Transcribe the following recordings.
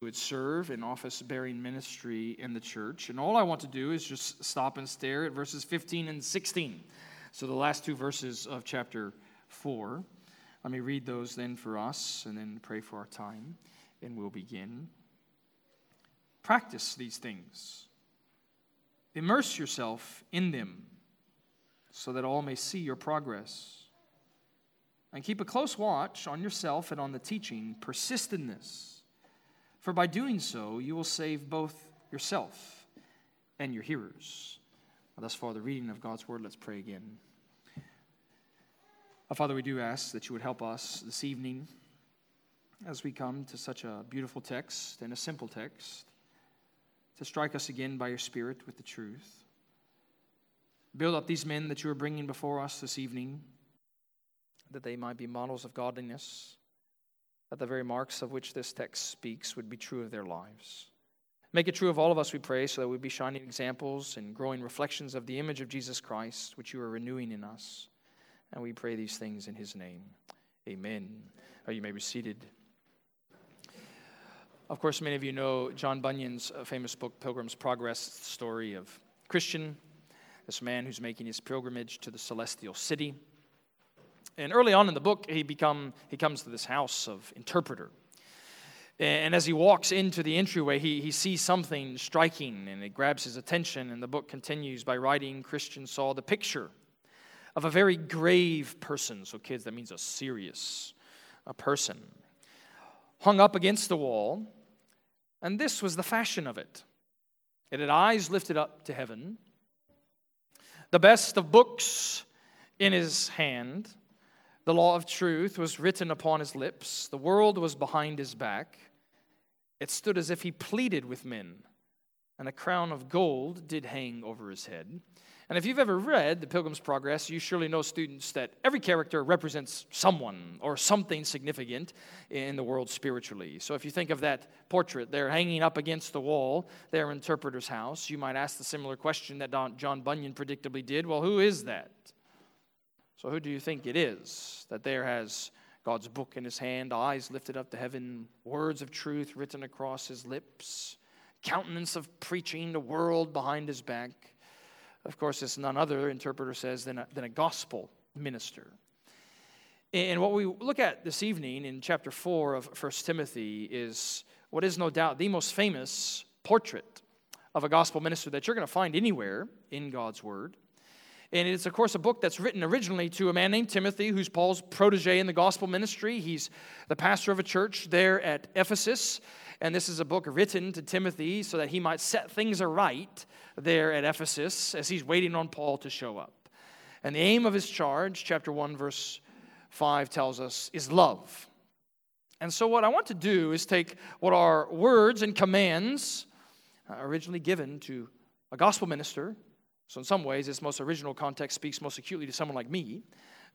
would serve in office bearing ministry in the church. And all I want to do is just stop and stare at verses 15 and 16. So, the last two verses of chapter 4. Let me read those then for us and then pray for our time, and we'll begin. Practice these things, immerse yourself in them so that all may see your progress. And keep a close watch on yourself and on the teaching. Persist in this, for by doing so, you will save both yourself and your hearers. Thus far, the reading of God's word. Let's pray again. Our Father, we do ask that you would help us this evening as we come to such a beautiful text and a simple text to strike us again by your Spirit with the truth. Build up these men that you are bringing before us this evening, that they might be models of godliness, that the very marks of which this text speaks would be true of their lives. Make it true of all of us, we pray, so that we be shining examples and growing reflections of the image of Jesus Christ, which you are renewing in us. And we pray these things in his name. Amen. Oh, you may be seated. Of course, many of you know John Bunyan's uh, famous book, Pilgrim's Progress, story of Christian, this man who's making his pilgrimage to the celestial city. And early on in the book, he, become, he comes to this house of interpreter. And as he walks into the entryway, he, he sees something striking and it grabs his attention. And the book continues by writing Christian saw the picture of a very grave person. So, kids, that means a serious a person. Hung up against the wall, and this was the fashion of it. It had eyes lifted up to heaven, the best of books in his hand, the law of truth was written upon his lips, the world was behind his back. It stood as if he pleaded with men, and a crown of gold did hang over his head. And if you've ever read The Pilgrim's Progress, you surely know, students, that every character represents someone or something significant in the world spiritually. So if you think of that portrait there hanging up against the wall there in Interpreter's house, you might ask the similar question that John Bunyan predictably did well, who is that? So who do you think it is that there has God's book in his hand, eyes lifted up to heaven, words of truth written across his lips, countenance of preaching, the world behind his back? Of course, it's none other, interpreter says, than a, than a gospel minister. And what we look at this evening in chapter 4 of 1 Timothy is what is no doubt the most famous portrait of a gospel minister that you're going to find anywhere in God's Word. And it's, of course, a book that's written originally to a man named Timothy, who's Paul's protege in the gospel ministry. He's the pastor of a church there at Ephesus. And this is a book written to Timothy so that he might set things aright there at Ephesus as he's waiting on Paul to show up. And the aim of his charge, chapter 1, verse 5 tells us, is love. And so, what I want to do is take what are words and commands uh, originally given to a gospel minister. So, in some ways, its most original context speaks most acutely to someone like me.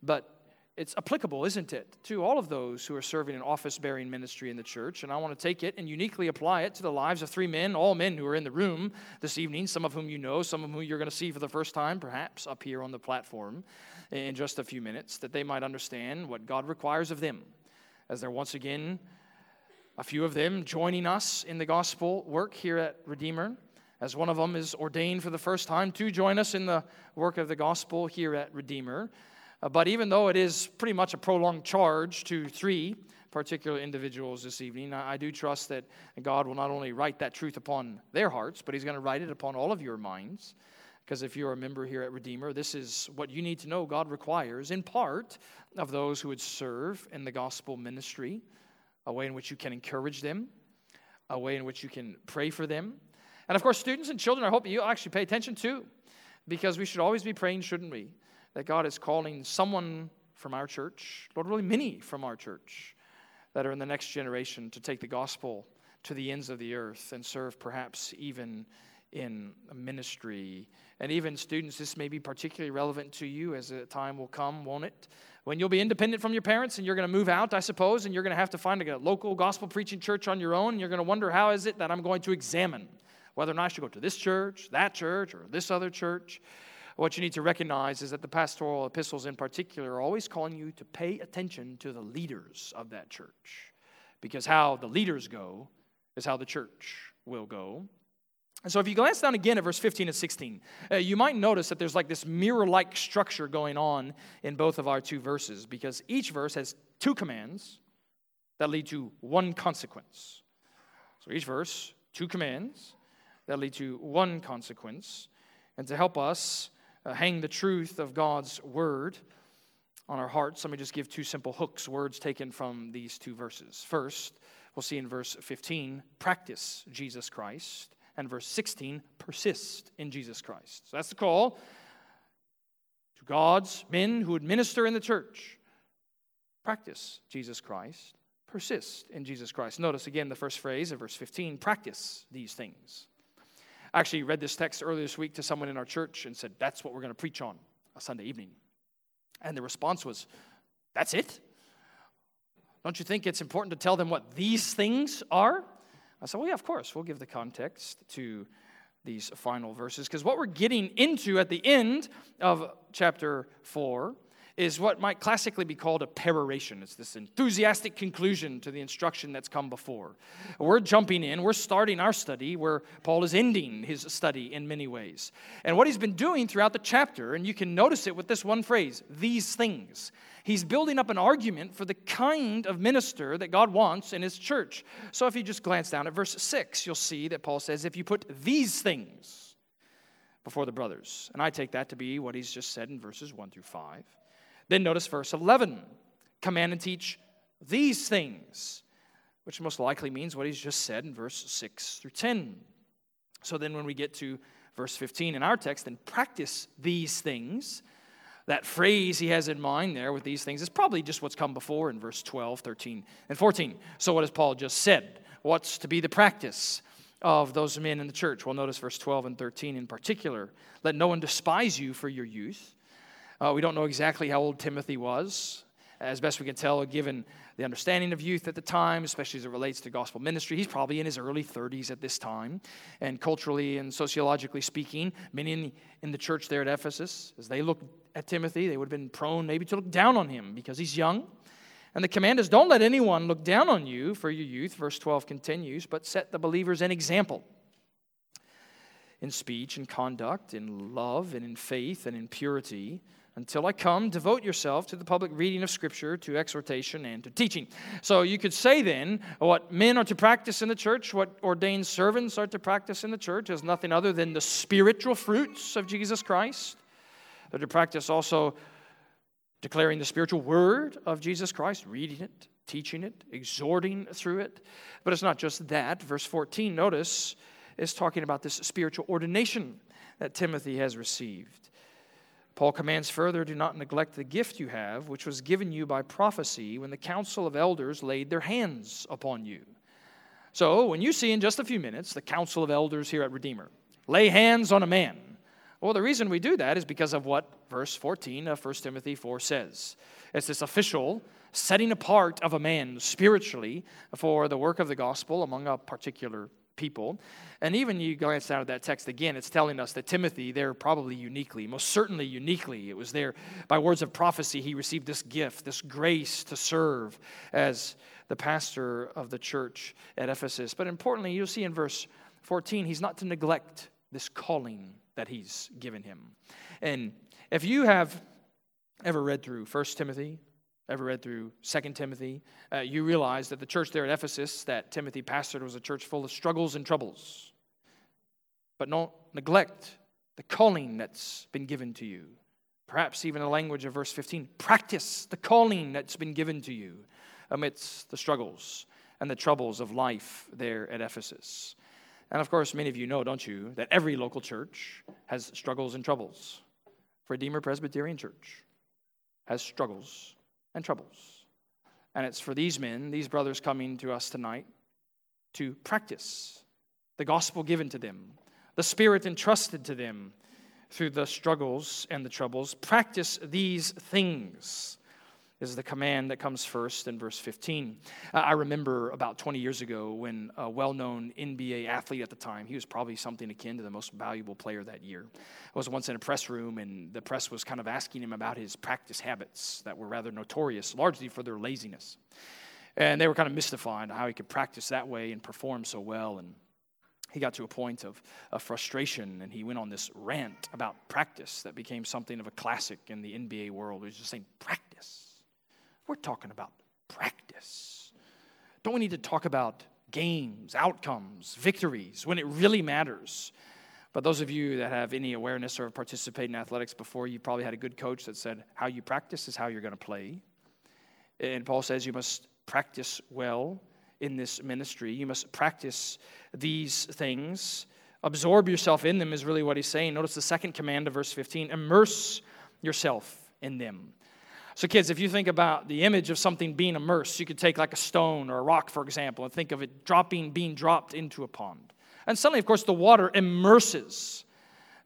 But it's applicable, isn't it, to all of those who are serving an office bearing ministry in the church. And I want to take it and uniquely apply it to the lives of three men, all men who are in the room this evening, some of whom you know, some of whom you're going to see for the first time, perhaps up here on the platform in just a few minutes, that they might understand what God requires of them as they're once again, a few of them joining us in the gospel work here at Redeemer as one of them is ordained for the first time to join us in the work of the gospel here at Redeemer. Uh, but even though it is pretty much a prolonged charge to three particular individuals this evening, I, I do trust that God will not only write that truth upon their hearts, but He's going to write it upon all of your minds. Because if you're a member here at Redeemer, this is what you need to know God requires, in part, of those who would serve in the gospel ministry, a way in which you can encourage them, a way in which you can pray for them. And of course, students and children, I hope you actually pay attention too, because we should always be praying, shouldn't we? that God is calling someone from our church, Lord, really many from our church, that are in the next generation to take the gospel to the ends of the earth and serve perhaps even in ministry. And even students, this may be particularly relevant to you as a time will come, won't it? When you'll be independent from your parents and you're going to move out, I suppose, and you're going to have to find a local gospel preaching church on your own. And you're going to wonder, how is it that I'm going to examine whether or not I should go to this church, that church, or this other church? What you need to recognize is that the pastoral epistles, in particular, are always calling you to pay attention to the leaders of that church. Because how the leaders go is how the church will go. And so if you glance down again at verse 15 and 16, uh, you might notice that there's like this mirror like structure going on in both of our two verses because each verse has two commands that lead to one consequence. So each verse, two commands that lead to one consequence. And to help us uh, hang the truth of God's word on our hearts, let me just give two simple hooks, words taken from these two verses. First, we'll see in verse 15, practice Jesus Christ. And verse 16, persist in Jesus Christ. So that's the call to God's men who administer in the church. Practice Jesus Christ. Persist in Jesus Christ. Notice again the first phrase of verse 15 practice these things. Actually read this text earlier this week to someone in our church and said, That's what we're going to preach on a Sunday evening. And the response was, That's it? Don't you think it's important to tell them what these things are? I said, Well, yeah, of course. We'll give the context to these final verses because what we're getting into at the end of chapter 4 is what might classically be called a peroration. It's this enthusiastic conclusion to the instruction that's come before. We're jumping in, we're starting our study where Paul is ending his study in many ways. And what he's been doing throughout the chapter, and you can notice it with this one phrase these things. He's building up an argument for the kind of minister that God wants in his church. So if you just glance down at verse 6, you'll see that Paul says, If you put these things before the brothers, and I take that to be what he's just said in verses 1 through 5. Then notice verse 11 command and teach these things, which most likely means what he's just said in verse 6 through 10. So then, when we get to verse 15 in our text, then practice these things. That phrase he has in mind there with these things is probably just what's come before in verse 12, 13, and 14. So, what has Paul just said? What's to be the practice of those men in the church? Well, notice verse 12 and 13 in particular. Let no one despise you for your youth uh, we don't know exactly how old Timothy was. As best we can tell, given the understanding of youth at the time, especially as it relates to gospel ministry, he's probably in his early 30s at this time. And culturally and sociologically speaking, many in the, in the church there at Ephesus, as they looked at Timothy, they would have been prone maybe to look down on him because he's young. And the command is don't let anyone look down on you for your youth, verse 12 continues, but set the believers an example in speech and conduct, in love and in faith and in purity. Until I come, devote yourself to the public reading of Scripture, to exhortation, and to teaching. So you could say then, what men are to practice in the church, what ordained servants are to practice in the church, is nothing other than the spiritual fruits of Jesus Christ. They're to practice also declaring the spiritual word of Jesus Christ, reading it, teaching it, exhorting through it. But it's not just that. Verse 14, notice, is talking about this spiritual ordination that Timothy has received. Paul commands further do not neglect the gift you have, which was given you by prophecy when the council of elders laid their hands upon you. So, when you see in just a few minutes the council of elders here at Redeemer lay hands on a man, well, the reason we do that is because of what verse 14 of 1 Timothy 4 says. It's this official setting apart of a man spiritually for the work of the gospel among a particular people. And even you glance down at that text again, it's telling us that Timothy, there probably uniquely, most certainly uniquely, it was there by words of prophecy, he received this gift, this grace to serve as the pastor of the church at Ephesus. But importantly, you'll see in verse 14, he's not to neglect this calling that he's given him. And if you have ever read through 1 Timothy, ever read through Second Timothy, uh, you realize that the church there at Ephesus that Timothy pastored was a church full of struggles and troubles. But don't neglect the calling that's been given to you. Perhaps even the language of verse 15 practice the calling that's been given to you amidst the struggles and the troubles of life there at Ephesus. And of course, many of you know, don't you, that every local church has struggles and troubles. Redeemer Presbyterian Church has struggles and troubles. And it's for these men, these brothers coming to us tonight, to practice the gospel given to them, the Spirit entrusted to them through the struggles and the troubles. Practice these things is the command that comes first in verse 15. Uh, I remember about 20 years ago when a well known NBA athlete at the time, he was probably something akin to the most valuable player that year. I was once in a press room, and the press was kind of asking him about his practice habits that were rather notorious, largely for their laziness. And they were kind of mystified how he could practice that way and perform so well. And he got to a point of, of frustration and he went on this rant about practice that became something of a classic in the NBA world. He was just saying, Practice. We're talking about practice. Don't we need to talk about games, outcomes, victories when it really matters? But those of you that have any awareness or have participated in athletics before, you probably had a good coach that said, How you practice is how you're going to play. And Paul says you must practice well in this ministry. You must practice these things. Absorb yourself in them, is really what he's saying. Notice the second command of verse 15 immerse yourself in them. So, kids, if you think about the image of something being immersed, you could take like a stone or a rock, for example, and think of it dropping, being dropped into a pond. And suddenly, of course, the water immerses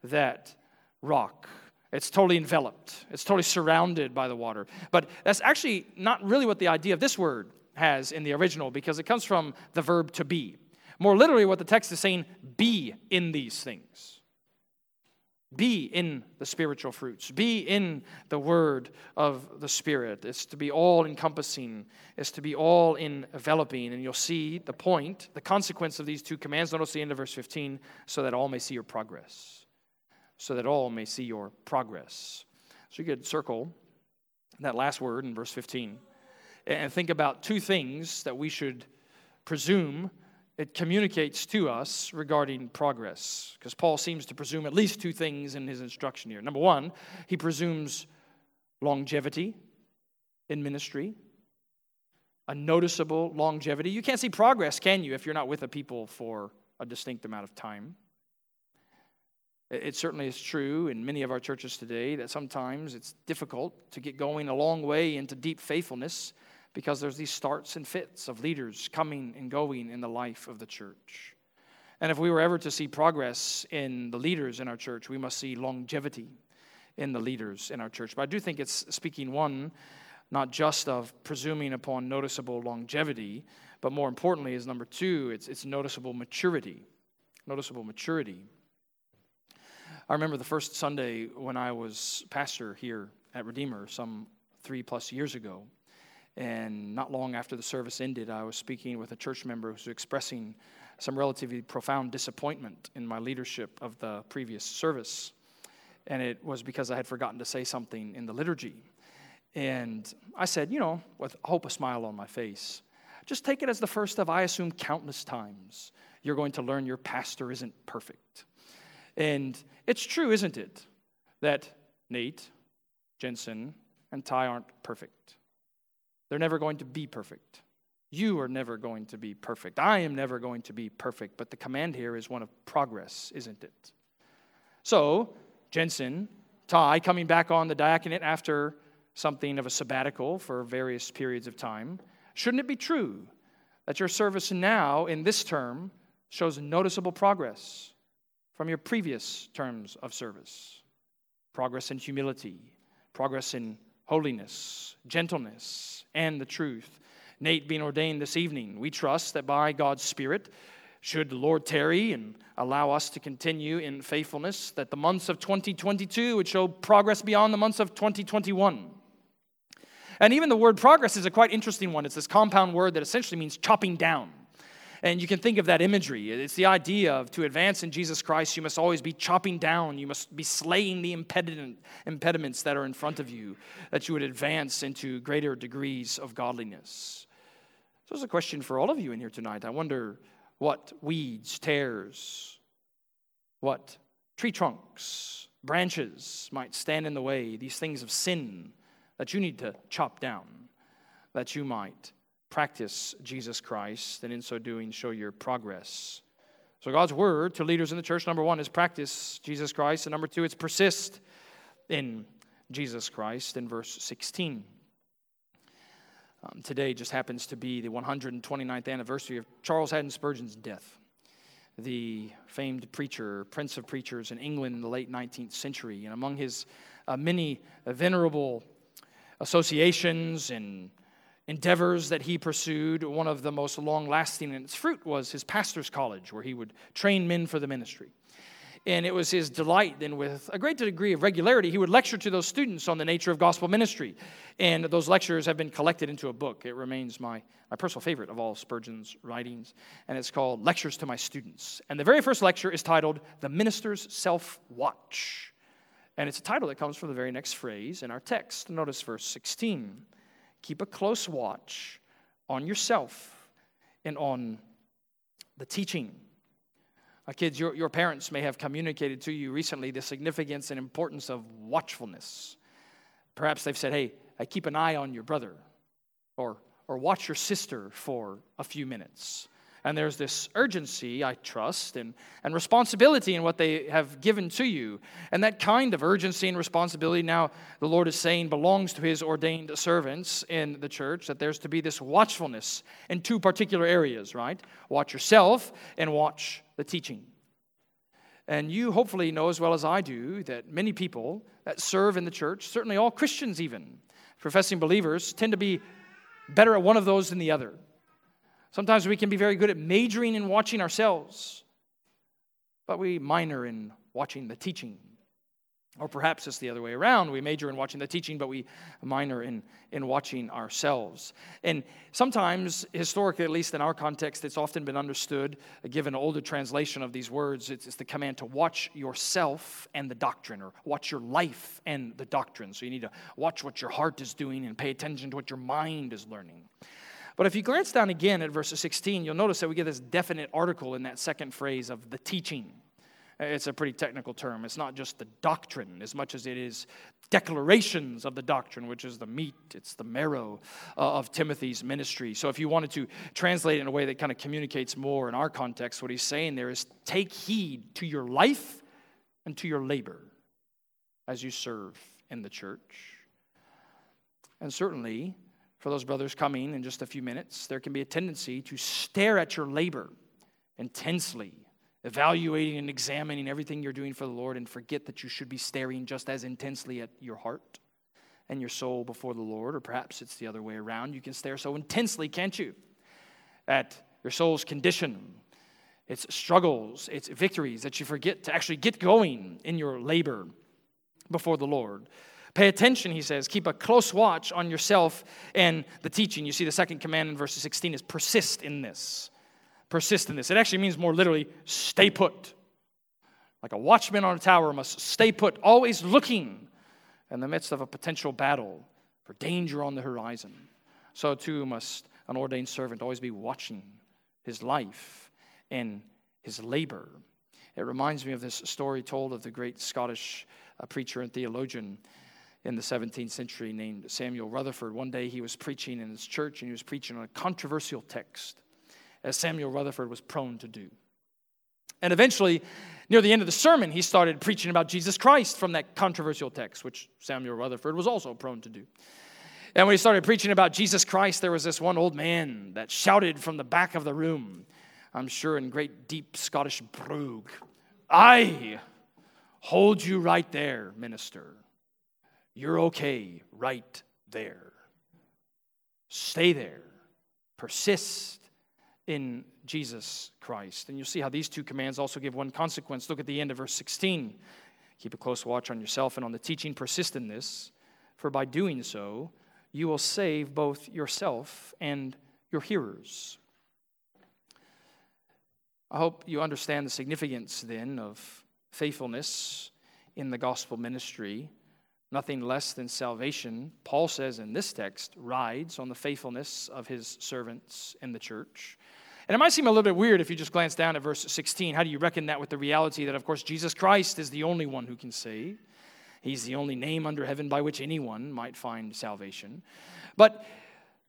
that rock. It's totally enveloped, it's totally surrounded by the water. But that's actually not really what the idea of this word has in the original because it comes from the verb to be. More literally, what the text is saying be in these things. Be in the spiritual fruits. Be in the word of the Spirit. It's to be all encompassing, it's to be all enveloping. And you'll see the point, the consequence of these two commands. Notice the end of verse 15 so that all may see your progress. So that all may see your progress. So you could circle that last word in verse 15 and think about two things that we should presume it communicates to us regarding progress. Because Paul seems to presume at least two things in his instruction here. Number one, he presumes longevity in ministry, a noticeable longevity. You can't see progress, can you, if you're not with a people for a distinct amount of time? It certainly is true in many of our churches today that sometimes it's difficult to get going a long way into deep faithfulness because there's these starts and fits of leaders coming and going in the life of the church. And if we were ever to see progress in the leaders in our church, we must see longevity in the leaders in our church. But I do think it's speaking one, not just of presuming upon noticeable longevity, but more importantly, is number two, it's, it's noticeable maturity. Noticeable maturity. I remember the first Sunday when I was pastor here at Redeemer some three plus years ago. And not long after the service ended, I was speaking with a church member who was expressing some relatively profound disappointment in my leadership of the previous service. And it was because I had forgotten to say something in the liturgy. And I said, you know, with hope a smile on my face, just take it as the first of, I assume, countless times you're going to learn your pastor isn't perfect. And it's true, isn't it, that Nate, Jensen, and Ty aren't perfect. They're never going to be perfect. You are never going to be perfect. I am never going to be perfect. But the command here is one of progress, isn't it? So, Jensen, Ty, coming back on the diaconate after something of a sabbatical for various periods of time, shouldn't it be true that your service now in this term shows noticeable progress from your previous terms of service? Progress in humility, progress in holiness, gentleness, and the truth. Nate being ordained this evening, we trust that by God's Spirit, should the Lord tarry and allow us to continue in faithfulness, that the months of 2022 would show progress beyond the months of 2021. And even the word progress is a quite interesting one. It's this compound word that essentially means chopping down. And you can think of that imagery. It's the idea of to advance in Jesus Christ, you must always be chopping down, you must be slaying the impediment, impediments that are in front of you, that you would advance into greater degrees of godliness. So, there's a question for all of you in here tonight. I wonder what weeds, tares, what tree trunks, branches might stand in the way, these things of sin that you need to chop down, that you might practice Jesus Christ, and in so doing, show your progress. So, God's word to leaders in the church number one is practice Jesus Christ, and number two, it's persist in Jesus Christ in verse 16. Um, today just happens to be the 129th anniversary of Charles Haddon Spurgeon's death, the famed preacher, prince of preachers in England in the late 19th century. And among his uh, many venerable associations and endeavors that he pursued, one of the most long lasting in its fruit was his pastor's college, where he would train men for the ministry. And it was his delight then, with a great degree of regularity, he would lecture to those students on the nature of gospel ministry. And those lectures have been collected into a book. It remains my, my personal favorite of all Spurgeon's writings. And it's called Lectures to My Students. And the very first lecture is titled The Minister's Self Watch. And it's a title that comes from the very next phrase in our text. Notice verse 16 Keep a close watch on yourself and on the teaching uh, kids, your, your parents may have communicated to you recently the significance and importance of watchfulness. Perhaps they've said, hey, I keep an eye on your brother, or, or watch your sister for a few minutes. And there's this urgency, I trust, and, and responsibility in what they have given to you. And that kind of urgency and responsibility now, the Lord is saying, belongs to His ordained servants in the church, that there's to be this watchfulness in two particular areas, right? Watch yourself and watch the teaching. And you hopefully know as well as I do that many people that serve in the church, certainly all Christians even, professing believers, tend to be better at one of those than the other. Sometimes we can be very good at majoring in watching ourselves, but we minor in watching the teaching. Or perhaps it's the other way around. We major in watching the teaching, but we minor in, in watching ourselves. And sometimes, historically, at least in our context, it's often been understood, given an older translation of these words, it's, it's the command to watch yourself and the doctrine, or watch your life and the doctrine. So you need to watch what your heart is doing and pay attention to what your mind is learning. But if you glance down again at verse 16, you'll notice that we get this definite article in that second phrase of the teaching. It's a pretty technical term. It's not just the doctrine as much as it is declarations of the doctrine, which is the meat, it's the marrow uh, of Timothy's ministry. So if you wanted to translate it in a way that kind of communicates more in our context, what he's saying there is take heed to your life and to your labor as you serve in the church. And certainly, for those brothers coming in just a few minutes, there can be a tendency to stare at your labor intensely, evaluating and examining everything you're doing for the Lord, and forget that you should be staring just as intensely at your heart and your soul before the Lord. Or perhaps it's the other way around. You can stare so intensely, can't you, at your soul's condition, its struggles, its victories, that you forget to actually get going in your labor before the Lord. Pay attention, he says. Keep a close watch on yourself and the teaching. You see, the second command in verse 16 is persist in this. Persist in this. It actually means more literally, stay put. Like a watchman on a tower must stay put, always looking in the midst of a potential battle for danger on the horizon. So too must an ordained servant always be watching his life and his labor. It reminds me of this story told of the great Scottish uh, preacher and theologian in the 17th century named Samuel Rutherford. One day he was preaching in his church and he was preaching on a controversial text, as Samuel Rutherford was prone to do. And eventually, near the end of the sermon, he started preaching about Jesus Christ from that controversial text, which Samuel Rutherford was also prone to do. And when he started preaching about Jesus Christ, there was this one old man that shouted from the back of the room, I'm sure in great deep Scottish brogue, I hold you right there, minister. You're okay right there. Stay there. Persist in Jesus Christ. And you'll see how these two commands also give one consequence. Look at the end of verse 16. Keep a close watch on yourself and on the teaching. Persist in this, for by doing so, you will save both yourself and your hearers. I hope you understand the significance then of faithfulness in the gospel ministry nothing less than salvation, Paul says in this text, rides on the faithfulness of his servants in the church. And it might seem a little bit weird if you just glance down at verse 16. How do you reckon that with the reality that, of course, Jesus Christ is the only one who can save? He's the only name under heaven by which anyone might find salvation. But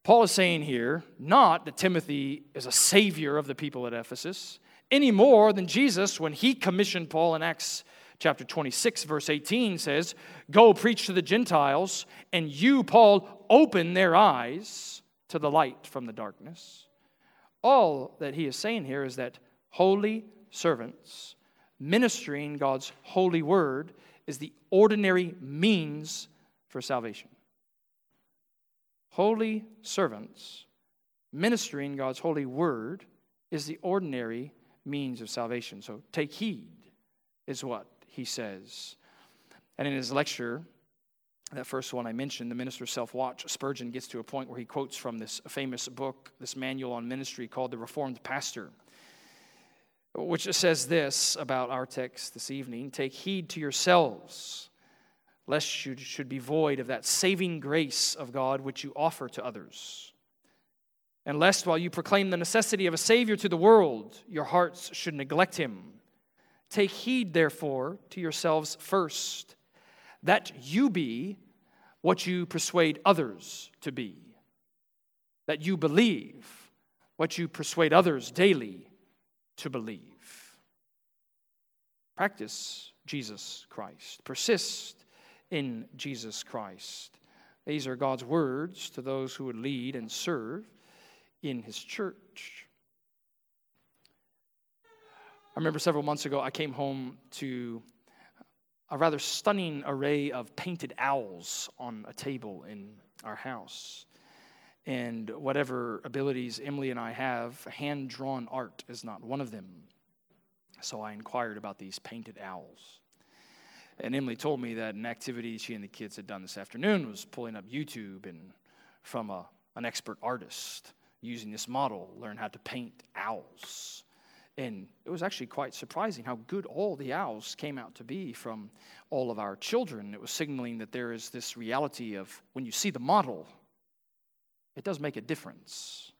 Paul is saying here not that Timothy is a savior of the people at Ephesus, any more than Jesus, when he commissioned Paul in Acts chapter 26, verse 18 says, Go preach to the Gentiles, and you, Paul, open their eyes to the light from the darkness. All that he is saying here is that holy servants ministering God's holy word is the ordinary means for salvation. Holy servants ministering God's holy word is the ordinary means of salvation. So take heed is what he says. And in his lecture, that first one I mentioned, the minister's self watch, Spurgeon gets to a point where he quotes from this famous book, this manual on ministry called The Reformed Pastor, which says this about our text this evening Take heed to yourselves, lest you should be void of that saving grace of God which you offer to others. And lest while you proclaim the necessity of a Savior to the world, your hearts should neglect him. Take heed, therefore, to yourselves first that you be what you persuade others to be, that you believe what you persuade others daily to believe. Practice Jesus Christ, persist in Jesus Christ. These are God's words to those who would lead and serve in His church. I remember several months ago, I came home to a rather stunning array of painted owls on a table in our house. And whatever abilities Emily and I have, hand drawn art is not one of them. So I inquired about these painted owls. And Emily told me that an activity she and the kids had done this afternoon was pulling up YouTube and from a, an expert artist using this model, learn how to paint owls. And it was actually quite surprising how good all the owls came out to be from all of our children. It was signaling that there is this reality of when you see the model, it does make a difference.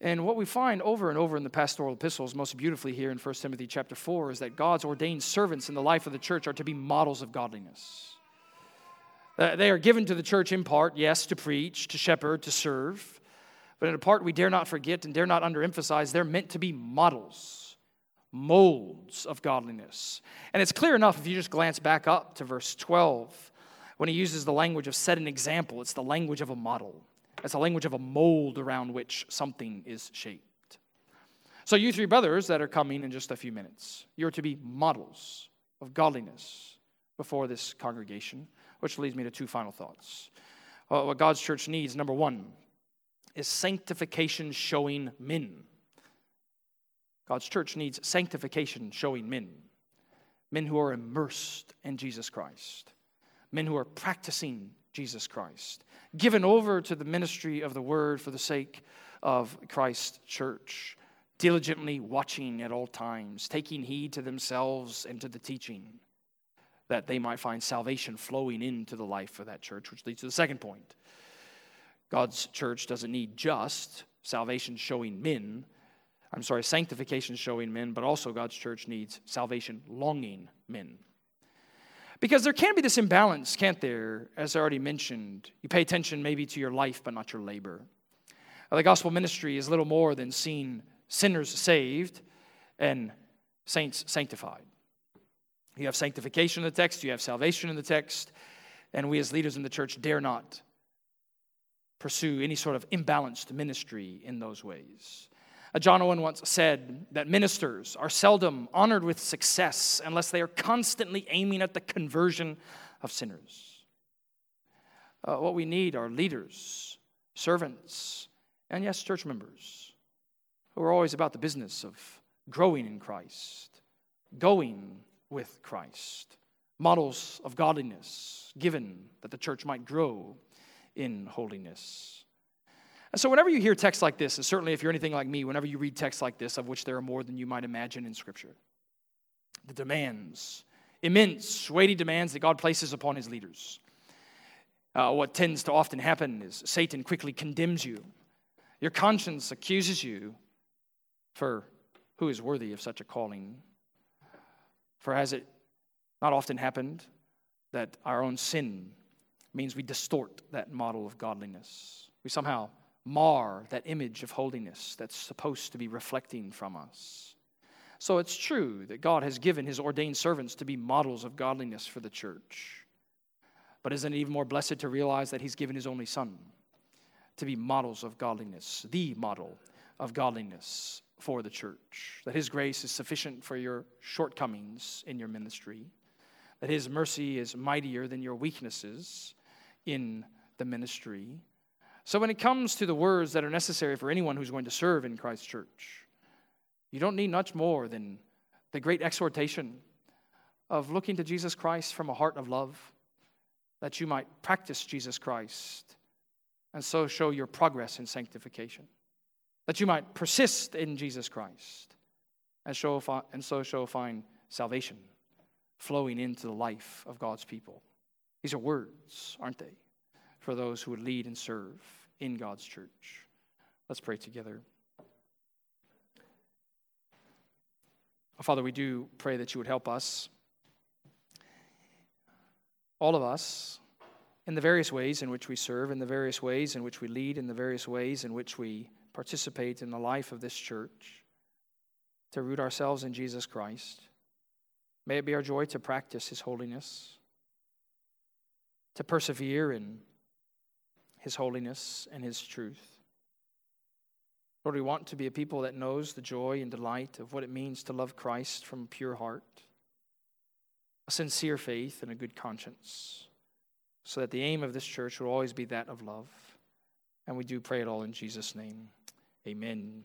And what we find over and over in the pastoral epistles, most beautifully here in 1 Timothy chapter 4, is that God's ordained servants in the life of the church are to be models of godliness. Uh, they are given to the church in part, yes, to preach, to shepherd, to serve. But in a part we dare not forget and dare not underemphasize, they're meant to be models, molds of godliness. And it's clear enough if you just glance back up to verse 12 when he uses the language of set an example, it's the language of a model. It's the language of a mold around which something is shaped. So, you three brothers that are coming in just a few minutes, you're to be models of godliness before this congregation, which leads me to two final thoughts. Uh, what God's church needs, number one, is sanctification showing men. God's church needs sanctification showing men. Men who are immersed in Jesus Christ. Men who are practicing Jesus Christ. Given over to the ministry of the word for the sake of Christ's church. Diligently watching at all times, taking heed to themselves and to the teaching, that they might find salvation flowing into the life of that church, which leads to the second point God's church doesn't need just salvation showing men. I'm sorry, sanctification showing men, but also God's church needs salvation longing men. Because there can be this imbalance, can't there? As I already mentioned, you pay attention maybe to your life, but not your labor. The gospel ministry is little more than seeing sinners saved and saints sanctified. You have sanctification in the text, you have salvation in the text, and we as leaders in the church dare not pursue any sort of imbalanced ministry in those ways. Uh, John Owen once said that ministers are seldom honored with success unless they are constantly aiming at the conversion of sinners. Uh, what we need are leaders, servants, and yes, church members who are always about the business of growing in Christ, going with Christ, models of godliness given that the church might grow in holiness. And so, whenever you hear texts like this, and certainly if you're anything like me, whenever you read texts like this, of which there are more than you might imagine in Scripture, the demands, immense, weighty demands that God places upon his leaders. Uh, what tends to often happen is Satan quickly condemns you. Your conscience accuses you for who is worthy of such a calling. For has it not often happened that our own sin means we distort that model of godliness. We somehow mar that image of holiness that's supposed to be reflecting from us. So it's true that God has given his ordained servants to be models of godliness for the church. But isn't it even more blessed to realize that he's given his only son to be models of godliness, the model of godliness for the church? That his grace is sufficient for your shortcomings in your ministry, that his mercy is mightier than your weaknesses in the ministry. So, when it comes to the words that are necessary for anyone who's going to serve in Christ's church, you don't need much more than the great exhortation of looking to Jesus Christ from a heart of love, that you might practice Jesus Christ and so show your progress in sanctification, that you might persist in Jesus Christ and, show, and so show find salvation flowing into the life of God's people. These are words, aren't they, for those who would lead and serve in God's church. Let's pray together. Oh, Father, we do pray that you would help us, all of us, in the various ways in which we serve, in the various ways in which we lead, in the various ways in which we participate in the life of this church, to root ourselves in Jesus Christ. May it be our joy to practice His holiness, to persevere in His holiness and His truth. Lord, we want to be a people that knows the joy and delight of what it means to love Christ from a pure heart, a sincere faith, and a good conscience, so that the aim of this church will always be that of love. And we do pray it all in Jesus' name. Amen.